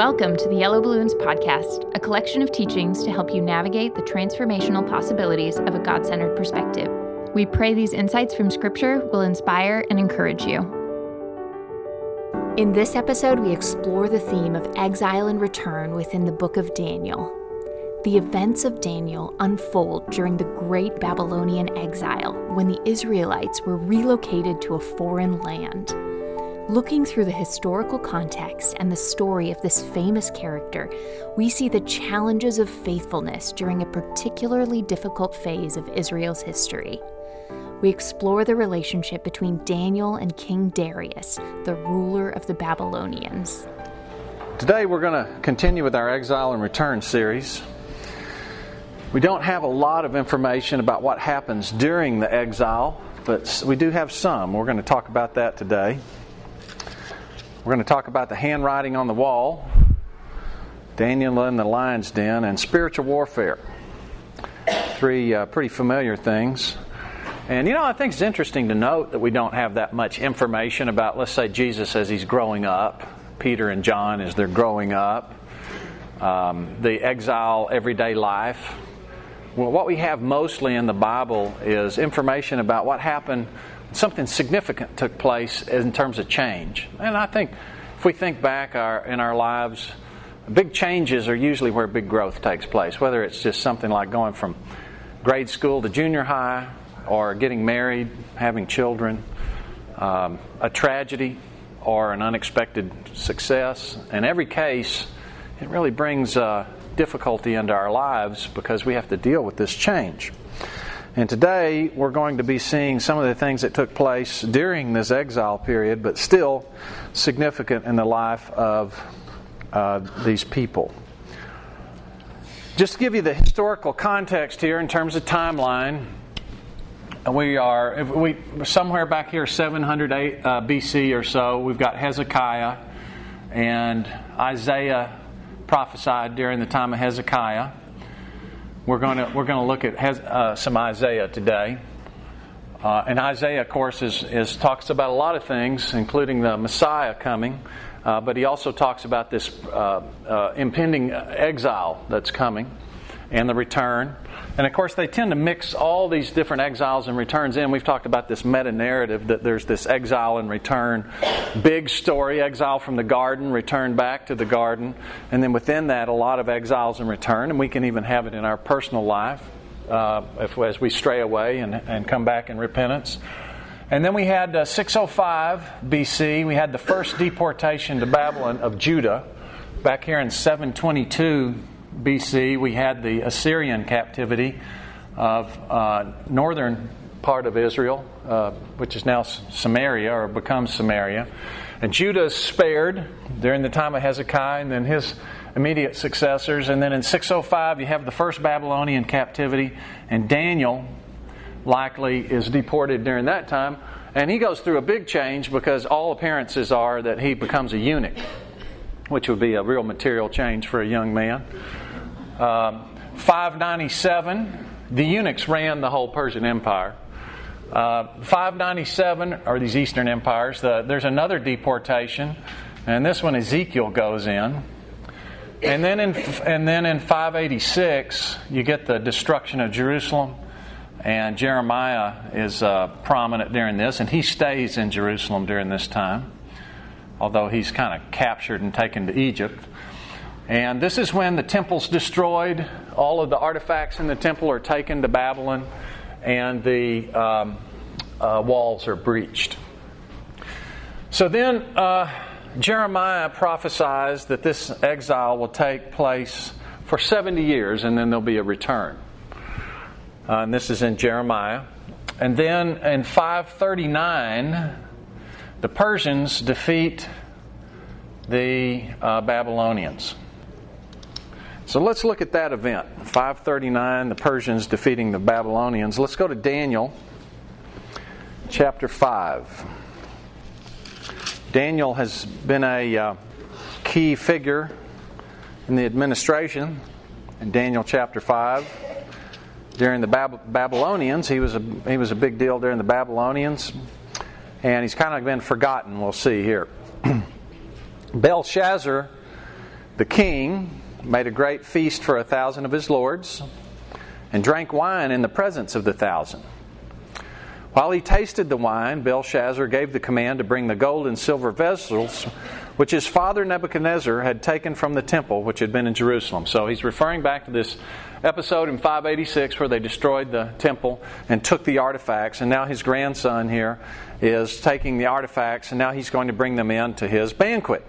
Welcome to the Yellow Balloons Podcast, a collection of teachings to help you navigate the transformational possibilities of a God centered perspective. We pray these insights from Scripture will inspire and encourage you. In this episode, we explore the theme of exile and return within the book of Daniel. The events of Daniel unfold during the great Babylonian exile when the Israelites were relocated to a foreign land. Looking through the historical context and the story of this famous character, we see the challenges of faithfulness during a particularly difficult phase of Israel's history. We explore the relationship between Daniel and King Darius, the ruler of the Babylonians. Today we're going to continue with our Exile and Return series. We don't have a lot of information about what happens during the exile, but we do have some. We're going to talk about that today. We're going to talk about the handwriting on the wall, Daniel in the lion's den, and spiritual warfare. Three uh, pretty familiar things. And you know, I think it's interesting to note that we don't have that much information about, let's say, Jesus as he's growing up, Peter and John as they're growing up, um, the exile, everyday life. Well, what we have mostly in the Bible is information about what happened something significant took place in terms of change. And I think if we think back our, in our lives, big changes are usually where big growth takes place, whether it's just something like going from grade school to junior high or getting married, having children, um, a tragedy or an unexpected success. In every case, it really brings uh, difficulty into our lives because we have to deal with this change. And today we're going to be seeing some of the things that took place during this exile period, but still significant in the life of uh, these people. Just to give you the historical context here in terms of timeline, we are we somewhere back here 700 uh, BC or so. We've got Hezekiah and Isaiah prophesied during the time of Hezekiah. We're going to we're going to look at uh, some Isaiah today. Uh, and Isaiah, of course, is, is, talks about a lot of things, including the Messiah coming. Uh, but he also talks about this uh, uh, impending exile that's coming and the return. And of course, they tend to mix all these different exiles and returns in. We've talked about this meta narrative that there's this exile and return, big story, exile from the garden, return back to the garden. And then within that, a lot of exiles and return. And we can even have it in our personal life uh, if, as we stray away and, and come back in repentance. And then we had uh, 605 BC, we had the first deportation to Babylon of Judah. Back here in 722 BC, we had the Assyrian captivity of uh, northern part of Israel, uh, which is now Samaria or becomes Samaria. And Judah is spared during the time of Hezekiah and then his immediate successors. And then in 605, you have the first Babylonian captivity, and Daniel likely is deported during that time. And he goes through a big change because all appearances are that he becomes a eunuch, which would be a real material change for a young man. Um, 597, the eunuchs ran the whole Persian Empire. Uh, 597 are these Eastern empires. The, there's another deportation, and this one Ezekiel goes in. And then in, and then in 586, you get the destruction of Jerusalem, and Jeremiah is uh, prominent during this, and he stays in Jerusalem during this time, although he's kind of captured and taken to Egypt. And this is when the temple's destroyed. All of the artifacts in the temple are taken to Babylon, and the um, uh, walls are breached. So then uh, Jeremiah prophesies that this exile will take place for 70 years, and then there'll be a return. Uh, and this is in Jeremiah. And then in 539, the Persians defeat the uh, Babylonians. So let's look at that event. 539, the Persians defeating the Babylonians. Let's go to Daniel chapter 5. Daniel has been a uh, key figure in the administration in Daniel chapter 5. During the Bab- Babylonians, he was, a, he was a big deal during the Babylonians, and he's kind of been forgotten, we'll see here. Belshazzar The king made a great feast for a thousand of his lords and drank wine in the presence of the thousand. While he tasted the wine, Belshazzar gave the command to bring the gold and silver vessels which his father Nebuchadnezzar had taken from the temple which had been in Jerusalem. So he's referring back to this episode in 586 where they destroyed the temple and took the artifacts, and now his grandson here is taking the artifacts, and now he's going to bring them in to his banquet.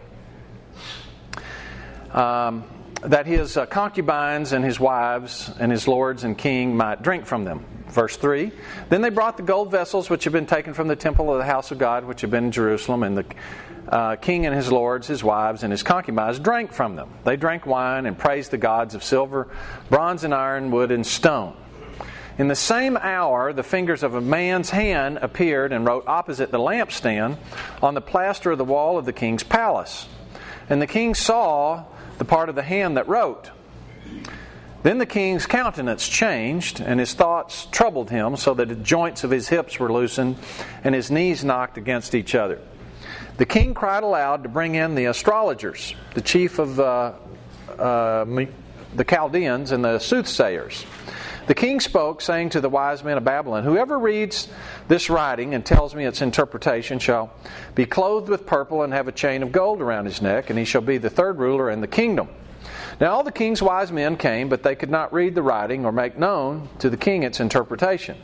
Um, that his uh, concubines and his wives and his lords and king might drink from them. Verse 3 Then they brought the gold vessels which had been taken from the temple of the house of God, which had been in Jerusalem, and the uh, king and his lords, his wives, and his concubines drank from them. They drank wine and praised the gods of silver, bronze, and iron, wood, and stone. In the same hour, the fingers of a man's hand appeared and wrote opposite the lampstand on the plaster of the wall of the king's palace. And the king saw the part of the hand that wrote. Then the king's countenance changed, and his thoughts troubled him, so that the joints of his hips were loosened, and his knees knocked against each other. The king cried aloud to bring in the astrologers, the chief of uh, uh, the Chaldeans, and the soothsayers. The king spoke, saying to the wise men of Babylon, Whoever reads this writing and tells me its interpretation shall be clothed with purple and have a chain of gold around his neck, and he shall be the third ruler in the kingdom. Now all the king's wise men came, but they could not read the writing or make known to the king its interpretation.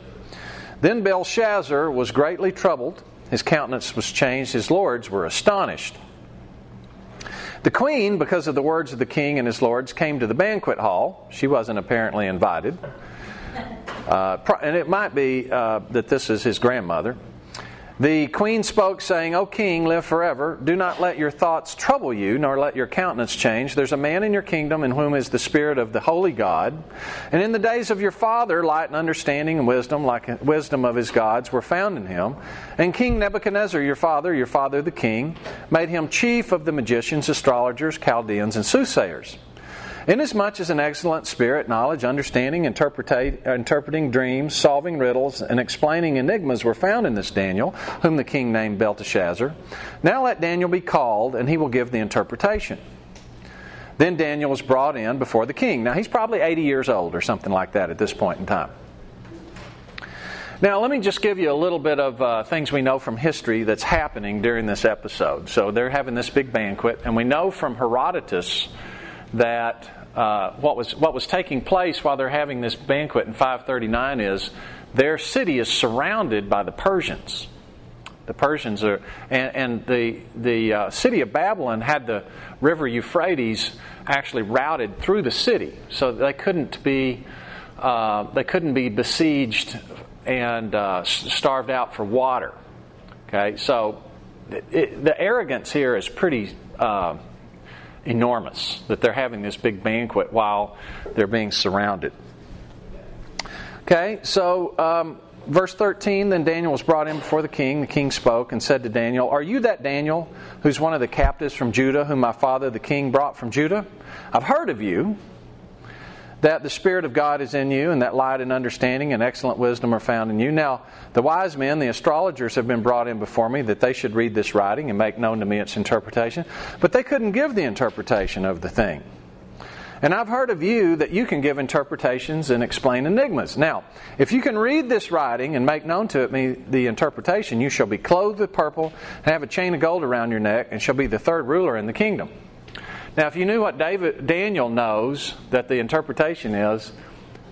Then Belshazzar was greatly troubled his countenance was changed. His lords were astonished. The queen, because of the words of the king and his lords, came to the banquet hall. She wasn't apparently invited. Uh, and it might be uh, that this is his grandmother. The queen spoke, saying, O king, live forever. Do not let your thoughts trouble you, nor let your countenance change. There's a man in your kingdom in whom is the Spirit of the Holy God. And in the days of your father, light and understanding and wisdom, like wisdom of his gods, were found in him. And King Nebuchadnezzar, your father, your father the king, made him chief of the magicians, astrologers, Chaldeans, and soothsayers. Inasmuch as an excellent spirit, knowledge, understanding, interpreting dreams, solving riddles, and explaining enigmas were found in this Daniel, whom the king named Belteshazzar, now let Daniel be called, and he will give the interpretation. Then Daniel was brought in before the king. Now he's probably 80 years old or something like that at this point in time. Now, let me just give you a little bit of uh, things we know from history that's happening during this episode. So, they're having this big banquet, and we know from Herodotus that uh, what was what was taking place while they're having this banquet in 539 is their city is surrounded by the Persians. The Persians are, and, and the the uh, city of Babylon had the river Euphrates actually routed through the city, so they couldn't be uh, they couldn't be besieged and uh, starved out for water. Okay, so it, the arrogance here is pretty uh, enormous that they're having this big banquet while they're being surrounded. Okay, so um, verse 13 then Daniel was brought in before the king. The king spoke and said to Daniel, Are you that Daniel who's one of the captives from Judah, whom my father the king brought from Judah? I've heard of you that the Spirit of God is in you, and that light and understanding and excellent wisdom are found in you. Now, the wise men, the astrologers, have been brought in before me that they should read this writing and make known to me its interpretation, but they couldn't give the interpretation of the thing. And I've heard of you that you can give interpretations and explain enigmas. Now, if you can read this writing and make known to it me the interpretation, you shall be clothed with purple and have a chain of gold around your neck, and shall be the third ruler in the kingdom. Now, if you knew what David, Daniel knows that the interpretation is,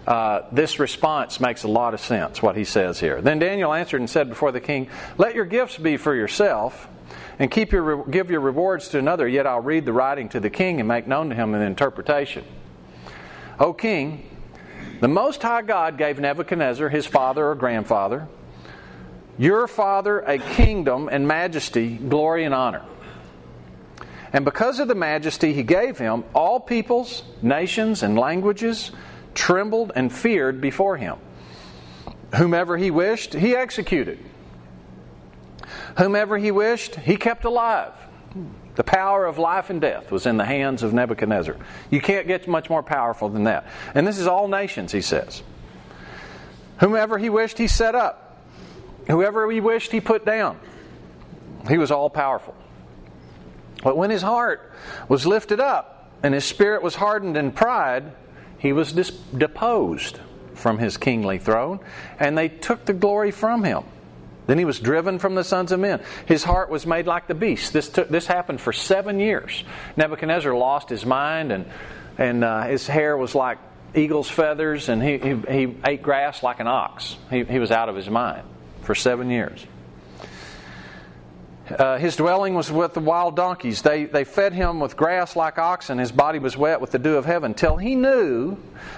uh, this response makes a lot of sense, what he says here. Then Daniel answered and said before the king, Let your gifts be for yourself, and keep your, give your rewards to another, yet I'll read the writing to the king and make known to him an interpretation. O king, the Most High God gave Nebuchadnezzar, his father or grandfather, your father a kingdom and majesty, glory and honor. And because of the majesty he gave him, all peoples, nations, and languages trembled and feared before him. Whomever he wished, he executed. Whomever he wished, he kept alive. The power of life and death was in the hands of Nebuchadnezzar. You can't get much more powerful than that. And this is all nations, he says. Whomever he wished, he set up. Whoever he wished, he put down. He was all powerful. But when his heart was lifted up, and his spirit was hardened in pride, he was deposed from his kingly throne, and they took the glory from him. Then he was driven from the sons of men. His heart was made like the beast. This, took, this happened for seven years. Nebuchadnezzar lost his mind, and, and uh, his hair was like eagle's feathers, and he, he, he ate grass like an ox. He, he was out of his mind for seven years. Uh, his dwelling was with the wild donkeys. They, they fed him with grass like oxen. His body was wet with the dew of heaven, till he knew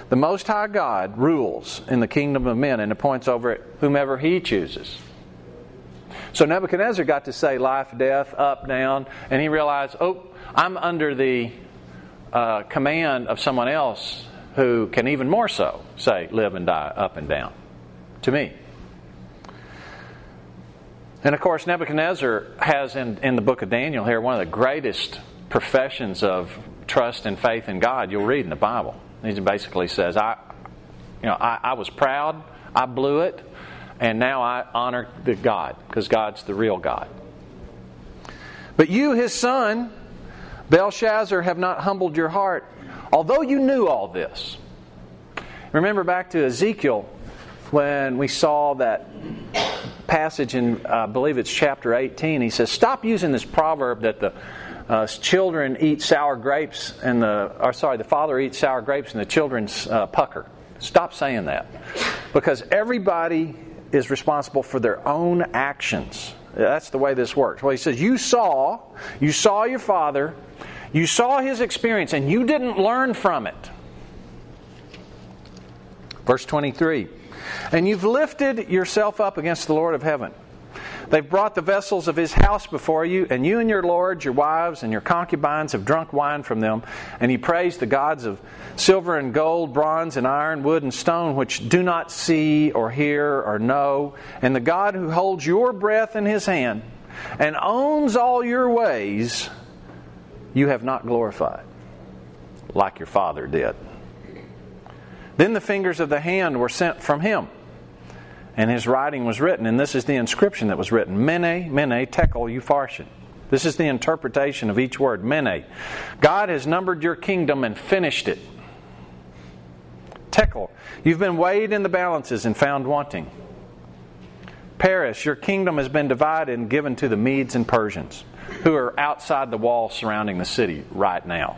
the Most High God rules in the kingdom of men and appoints over it whomever he chooses. So Nebuchadnezzar got to say life, death, up, down, and he realized, oh, I'm under the uh, command of someone else who can even more so say live and die, up and down to me. And of course, Nebuchadnezzar has in, in the book of Daniel here one of the greatest professions of trust and faith in God you'll read in the Bible. He basically says, I, you know, I, I was proud, I blew it, and now I honor the God because God's the real God. But you, his son, Belshazzar, have not humbled your heart, although you knew all this. Remember back to Ezekiel when we saw that passage in, I believe it's chapter 18. He says, Stop using this proverb that the uh, children eat sour grapes and the, or sorry, the father eats sour grapes and the children uh, pucker. Stop saying that. Because everybody is responsible for their own actions. That's the way this works. Well, he says, You saw, you saw your father, you saw his experience, and you didn't learn from it. Verse 23 And you've lifted yourself up against the Lord of heaven. They've brought the vessels of his house before you, and you and your lords, your wives, and your concubines have drunk wine from them. And he praised the gods of silver and gold, bronze and iron, wood and stone, which do not see or hear or know. And the God who holds your breath in his hand and owns all your ways, you have not glorified, like your father did. Then the fingers of the hand were sent from him and his writing was written, and this is the inscription that was written Mene, Mene, Tekel, Upharsin. This is the interpretation of each word, Mene. God has numbered your kingdom and finished it. Tekel, you've been weighed in the balances and found wanting. Peres, your kingdom has been divided and given to the Medes and Persians, who are outside the wall surrounding the city right now.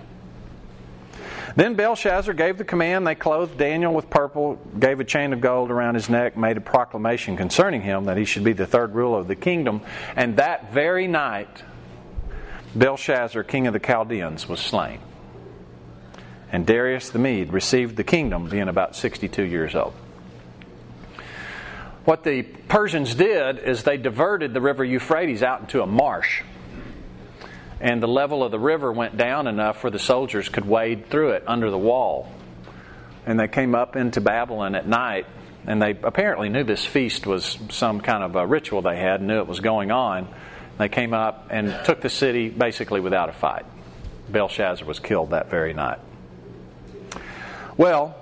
Then Belshazzar gave the command. They clothed Daniel with purple, gave a chain of gold around his neck, made a proclamation concerning him that he should be the third ruler of the kingdom. And that very night, Belshazzar, king of the Chaldeans, was slain. And Darius the Mede received the kingdom, being about 62 years old. What the Persians did is they diverted the river Euphrates out into a marsh and the level of the river went down enough where the soldiers could wade through it under the wall. And they came up into Babylon at night, and they apparently knew this feast was some kind of a ritual they had, knew it was going on. They came up and took the city basically without a fight. Belshazzar was killed that very night. Well,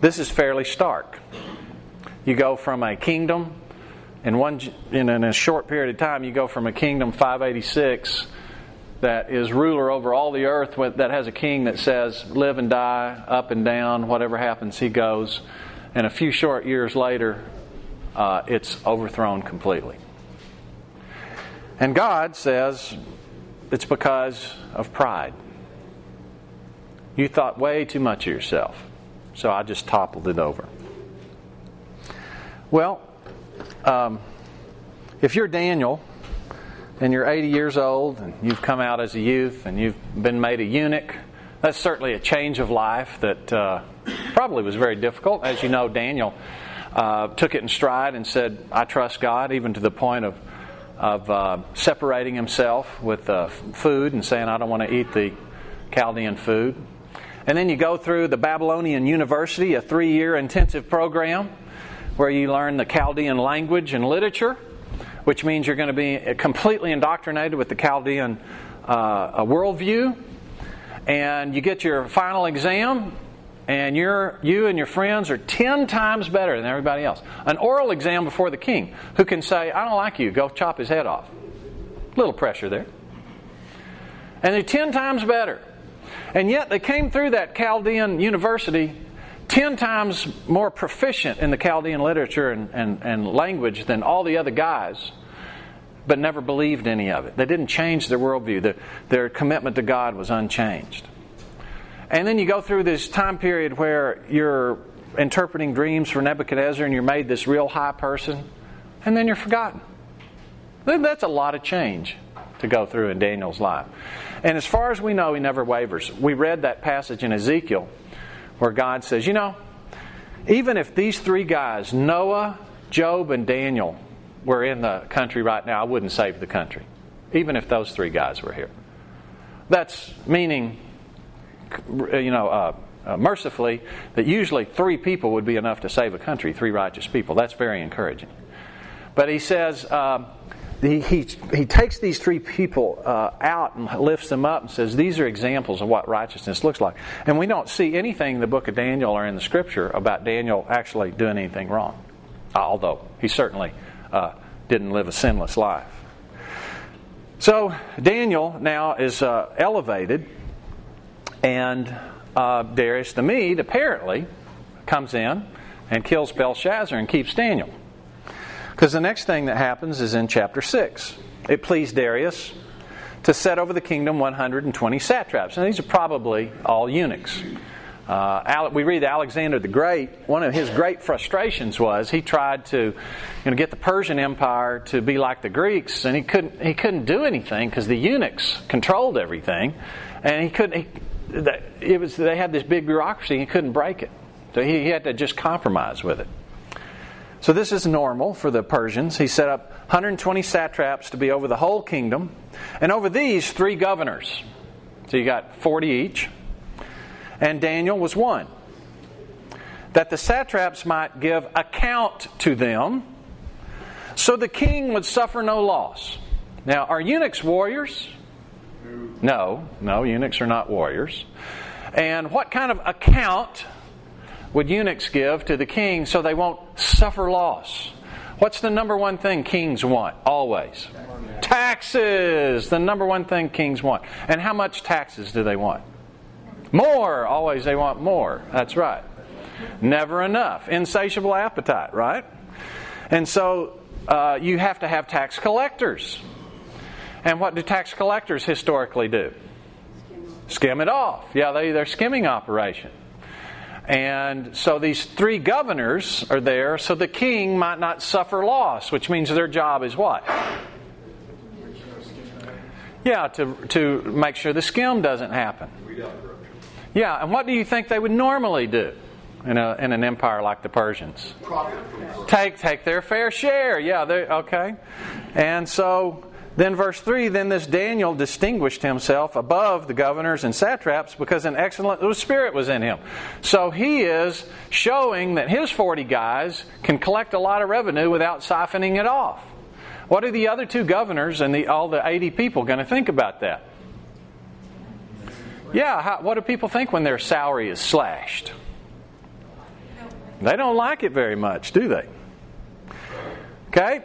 this is fairly stark. You go from a kingdom in one in, in a short period of time, you go from a kingdom 586 that is ruler over all the earth that has a king that says live and die, up and down, whatever happens, he goes. And a few short years later, uh, it's overthrown completely. And God says it's because of pride. You thought way too much of yourself, so I just toppled it over. Well, um, if you're Daniel and you're 80 years old and you've come out as a youth and you've been made a eunuch, that's certainly a change of life that uh, probably was very difficult. As you know, Daniel uh, took it in stride and said, I trust God, even to the point of, of uh, separating himself with uh, food and saying, I don't want to eat the Chaldean food. And then you go through the Babylonian University, a three year intensive program where you learn the Chaldean language and literature, which means you're going to be completely indoctrinated with the Chaldean uh, worldview. And you get your final exam, and you're, you and your friends are 10 times better than everybody else. An oral exam before the king, who can say, I don't like you, go chop his head off. Little pressure there. And they're 10 times better. And yet they came through that Chaldean university 10 times more proficient in the Chaldean literature and, and, and language than all the other guys, but never believed any of it. They didn't change their worldview, their, their commitment to God was unchanged. And then you go through this time period where you're interpreting dreams for Nebuchadnezzar and you're made this real high person, and then you're forgotten. That's a lot of change to go through in Daniel's life. And as far as we know, he never wavers. We read that passage in Ezekiel where God says, you know, even if these three guys, Noah, Job, and Daniel, were in the country right now, I wouldn't save the country, even if those three guys were here. That's meaning, you know, uh, uh, mercifully, that usually three people would be enough to save a country, three righteous people. That's very encouraging. But he says, uh, he, he, takes these three people uh, out and lifts them up and says, These are examples of what righteousness looks like. And we don't see anything in the book of Daniel or in the scripture about Daniel actually doing anything wrong, although he certainly uh, didn't live a sinless life. So Daniel now is uh, elevated, and uh, Darius the Mede apparently comes in and kills Belshazzar and keeps Daniel. Because the next thing that happens is in chapter 6. It pleased Darius to set over the kingdom 120 satraps. And these are probably all eunuchs. Uh, we read Alexander the Great. One of his great frustrations was he tried to, you know, get the Persian Empire to be like the Greeks, and he couldn't. He couldn't do anything because the eunuchs controlled everything, and he couldn't. He, it was they had this big bureaucracy. And he couldn't break it, so he, he had to just compromise with it. So this is normal for the Persians. He set up 120 satraps to be over the whole kingdom, and over these, three governors. So you got 40 each. And Daniel was one. That the satraps might give account to them, so the king would suffer no loss. Now, are eunuchs warriors? No, no, eunuchs are not warriors. And what kind of account would eunuchs give to the king so they won't suffer loss? What's the number one thing kings want? Always. Taxes. The number one thing kings want. And how much taxes do they want? More. Always they want more. That's right. Never enough. Insatiable appetite, right? And so uh, you have to have tax collectors. And what do tax collectors historically do? Skim it off. Yeah, they, they're skimming operation. And so these three governors are there so the king might not suffer loss, which means their job is what? Yeah, to, to make sure the skim doesn't happen. Yeah, and what do you think they would normally do in, a, in an empire like the Persians? Take, take their fair share. Yeah, okay. And so then, verse 3 then this Daniel distinguished himself above the governors and satraps because an excellent spirit was in him. So he is showing that his 40 guys can collect a lot of revenue without siphoning it off. What are the other two governors and the, all the 80 people going to think about that? Yeah, how, what do people think when their salary is slashed? They don't like it very much, do they? Okay?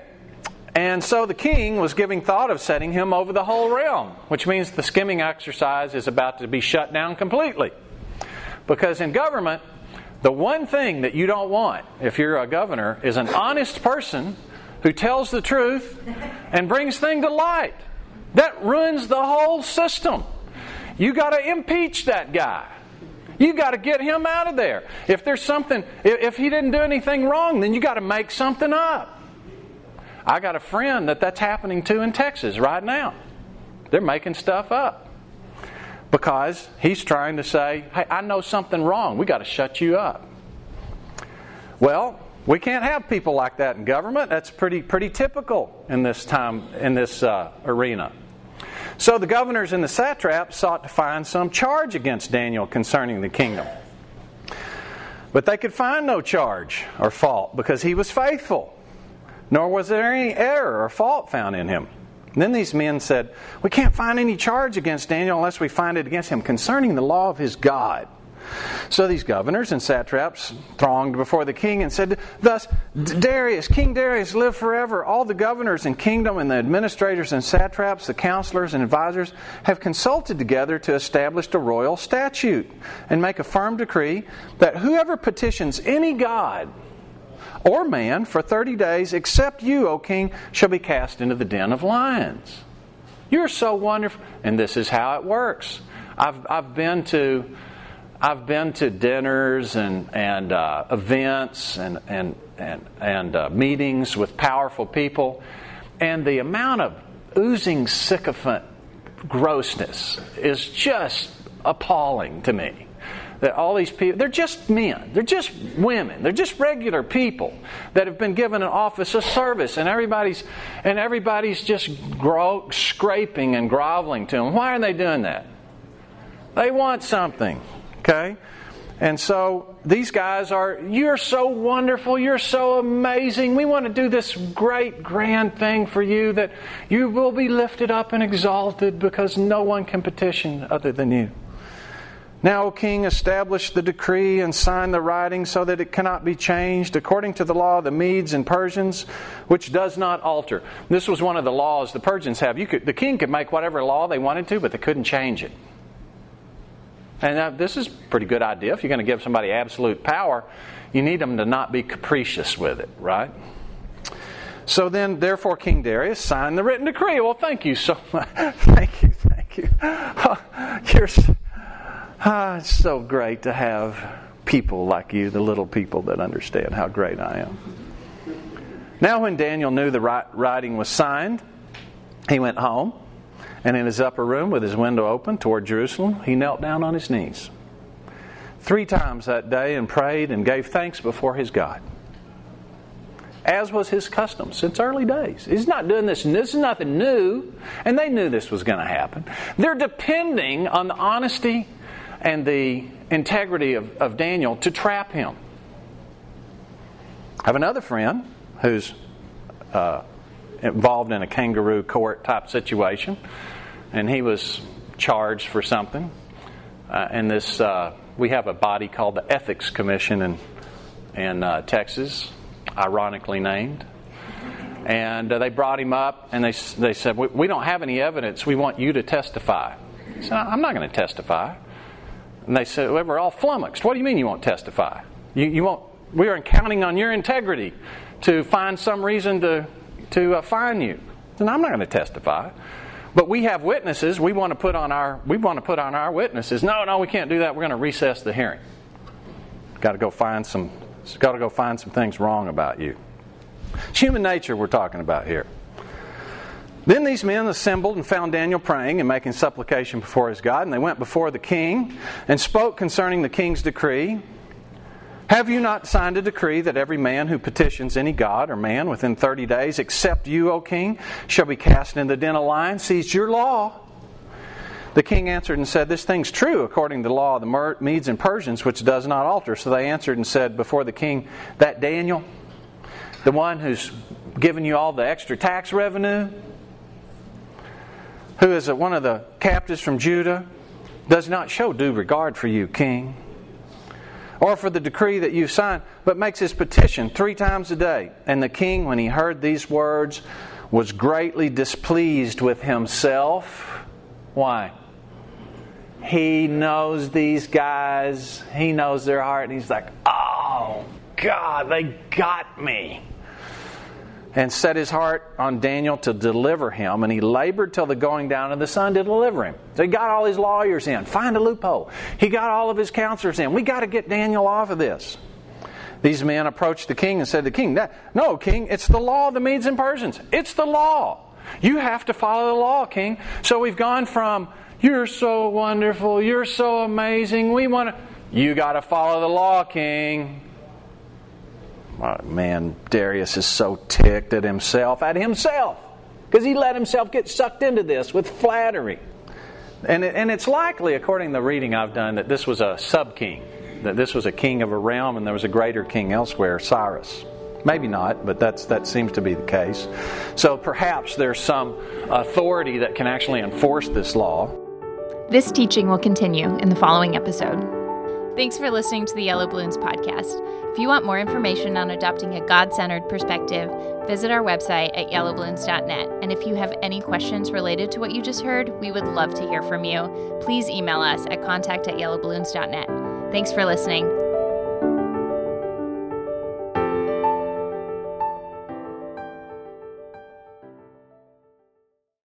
And so the king was giving thought of setting him over the whole realm, which means the skimming exercise is about to be shut down completely. Because in government, the one thing that you don't want, if you're a governor, is an honest person who tells the truth and brings things to light. That ruins the whole system. You got to impeach that guy. You got to get him out of there. If there's something, if he didn't do anything wrong, then you got to make something up. I got a friend that that's happening to in Texas right now. They're making stuff up because he's trying to say, "Hey, I know something wrong. We got to shut you up." Well, we can't have people like that in government. That's pretty pretty typical in this time in this uh, arena. So the governors and the satraps sought to find some charge against Daniel concerning the kingdom. But they could find no charge or fault because he was faithful nor was there any error or fault found in him. And then these men said, We can't find any charge against Daniel unless we find it against him concerning the law of his God. So these governors and satraps thronged before the king and said, Thus, Darius, King Darius, live forever. All the governors and kingdom and the administrators and satraps, the counselors and advisors have consulted together to establish a royal statute and make a firm decree that whoever petitions any god or man for 30 days, except you, O king, shall be cast into the den of lions. You're so wonderful. And this is how it works. I've, I've been to. I've been to dinners and, and uh, events and, and, and, and uh, meetings with powerful people, and the amount of oozing sycophant grossness is just appalling to me that all these people, they're just men, they're just women, they're just regular people that have been given an office of service, and everybody's and everybody's just gro- scraping and groveling to them. Why are they doing that? They want something, okay? And so these guys are, you're so wonderful, you're so amazing. We want to do this great, grand thing for you that you will be lifted up and exalted because no one can petition other than you. Now, O king, establish the decree and sign the writing so that it cannot be changed according to the law of the Medes and Persians, which does not alter. This was one of the laws the Persians have. Could, the king could make whatever law they wanted to, but they couldn't change it. And this is a pretty good idea. If you're going to give somebody absolute power, you need them to not be capricious with it, right? So then, therefore, King Darius signed the written decree. Well, thank you so much. thank you, thank you. you're Ah, it's so great to have people like you, the little people that understand how great I am. Now, when Daniel knew the writing was signed, he went home, and in his upper room with his window open toward Jerusalem, he knelt down on his knees three times that day and prayed and gave thanks before his God. As was his custom since early days. He's not doing this, this is nothing new, and they knew this was going to happen. They're depending on the honesty and the integrity of, of Daniel to trap him. I have another friend who's uh, involved in a kangaroo court type situation, and he was charged for something. Uh, and this, uh, we have a body called the Ethics Commission in in uh, Texas, ironically named. And uh, they brought him up, and they they said, we, "We don't have any evidence. We want you to testify." He said, "I'm not going to testify." And they said, well, we're all flummoxed. What do you mean you won't testify? You, you won't, we are counting on your integrity to find some reason to, to uh, fine you. And I'm not going to testify. But we have witnesses. We want to put on our we want to put on our witnesses. No, no, we can't do that. We're going to recess the hearing. Got to go find some. Got to go find some things wrong about you. It's human nature we're talking about here. Then these men assembled and found Daniel praying and making supplication before his God, and they went before the king and spoke concerning the king's decree. Have you not signed a decree that every man who petitions any god or man within 30 days, except you, O king, shall be cast into the den of lions? Seized your law. The king answered and said, This thing's true according to the law of the Medes and Persians, which does not alter. So they answered and said before the king, That Daniel, the one who's given you all the extra tax revenue, who is one of the captives from Judah, does not show due regard for you, king, or for the decree that you signed, but makes his petition three times a day. And the king, when he heard these words, was greatly displeased with himself. Why? He knows these guys, he knows their heart, and he's like, oh, God, they got me and set his heart on Daniel to deliver him, and he labored till the going down of the sun to deliver him. So he got all his lawyers in, find a loophole. He got all of his counselors in. We got to get Daniel off of this. These men approached the king and said to the king, No, king, it's the law of the Medes and Persians. It's the law. You have to follow the law, king. So we've gone from, You're so wonderful, you're so amazing, we want to. You got to follow the law, king. Oh, man, Darius is so ticked at himself, at himself, because he let himself get sucked into this with flattery. And, it, and it's likely, according to the reading I've done, that this was a sub king, that this was a king of a realm and there was a greater king elsewhere, Cyrus. Maybe not, but that's, that seems to be the case. So perhaps there's some authority that can actually enforce this law. This teaching will continue in the following episode. Thanks for listening to the Yellow Balloons podcast. If you want more information on adopting a God centered perspective, visit our website at yellowballoons.net. And if you have any questions related to what you just heard, we would love to hear from you. Please email us at contact at yellowballoons.net. Thanks for listening.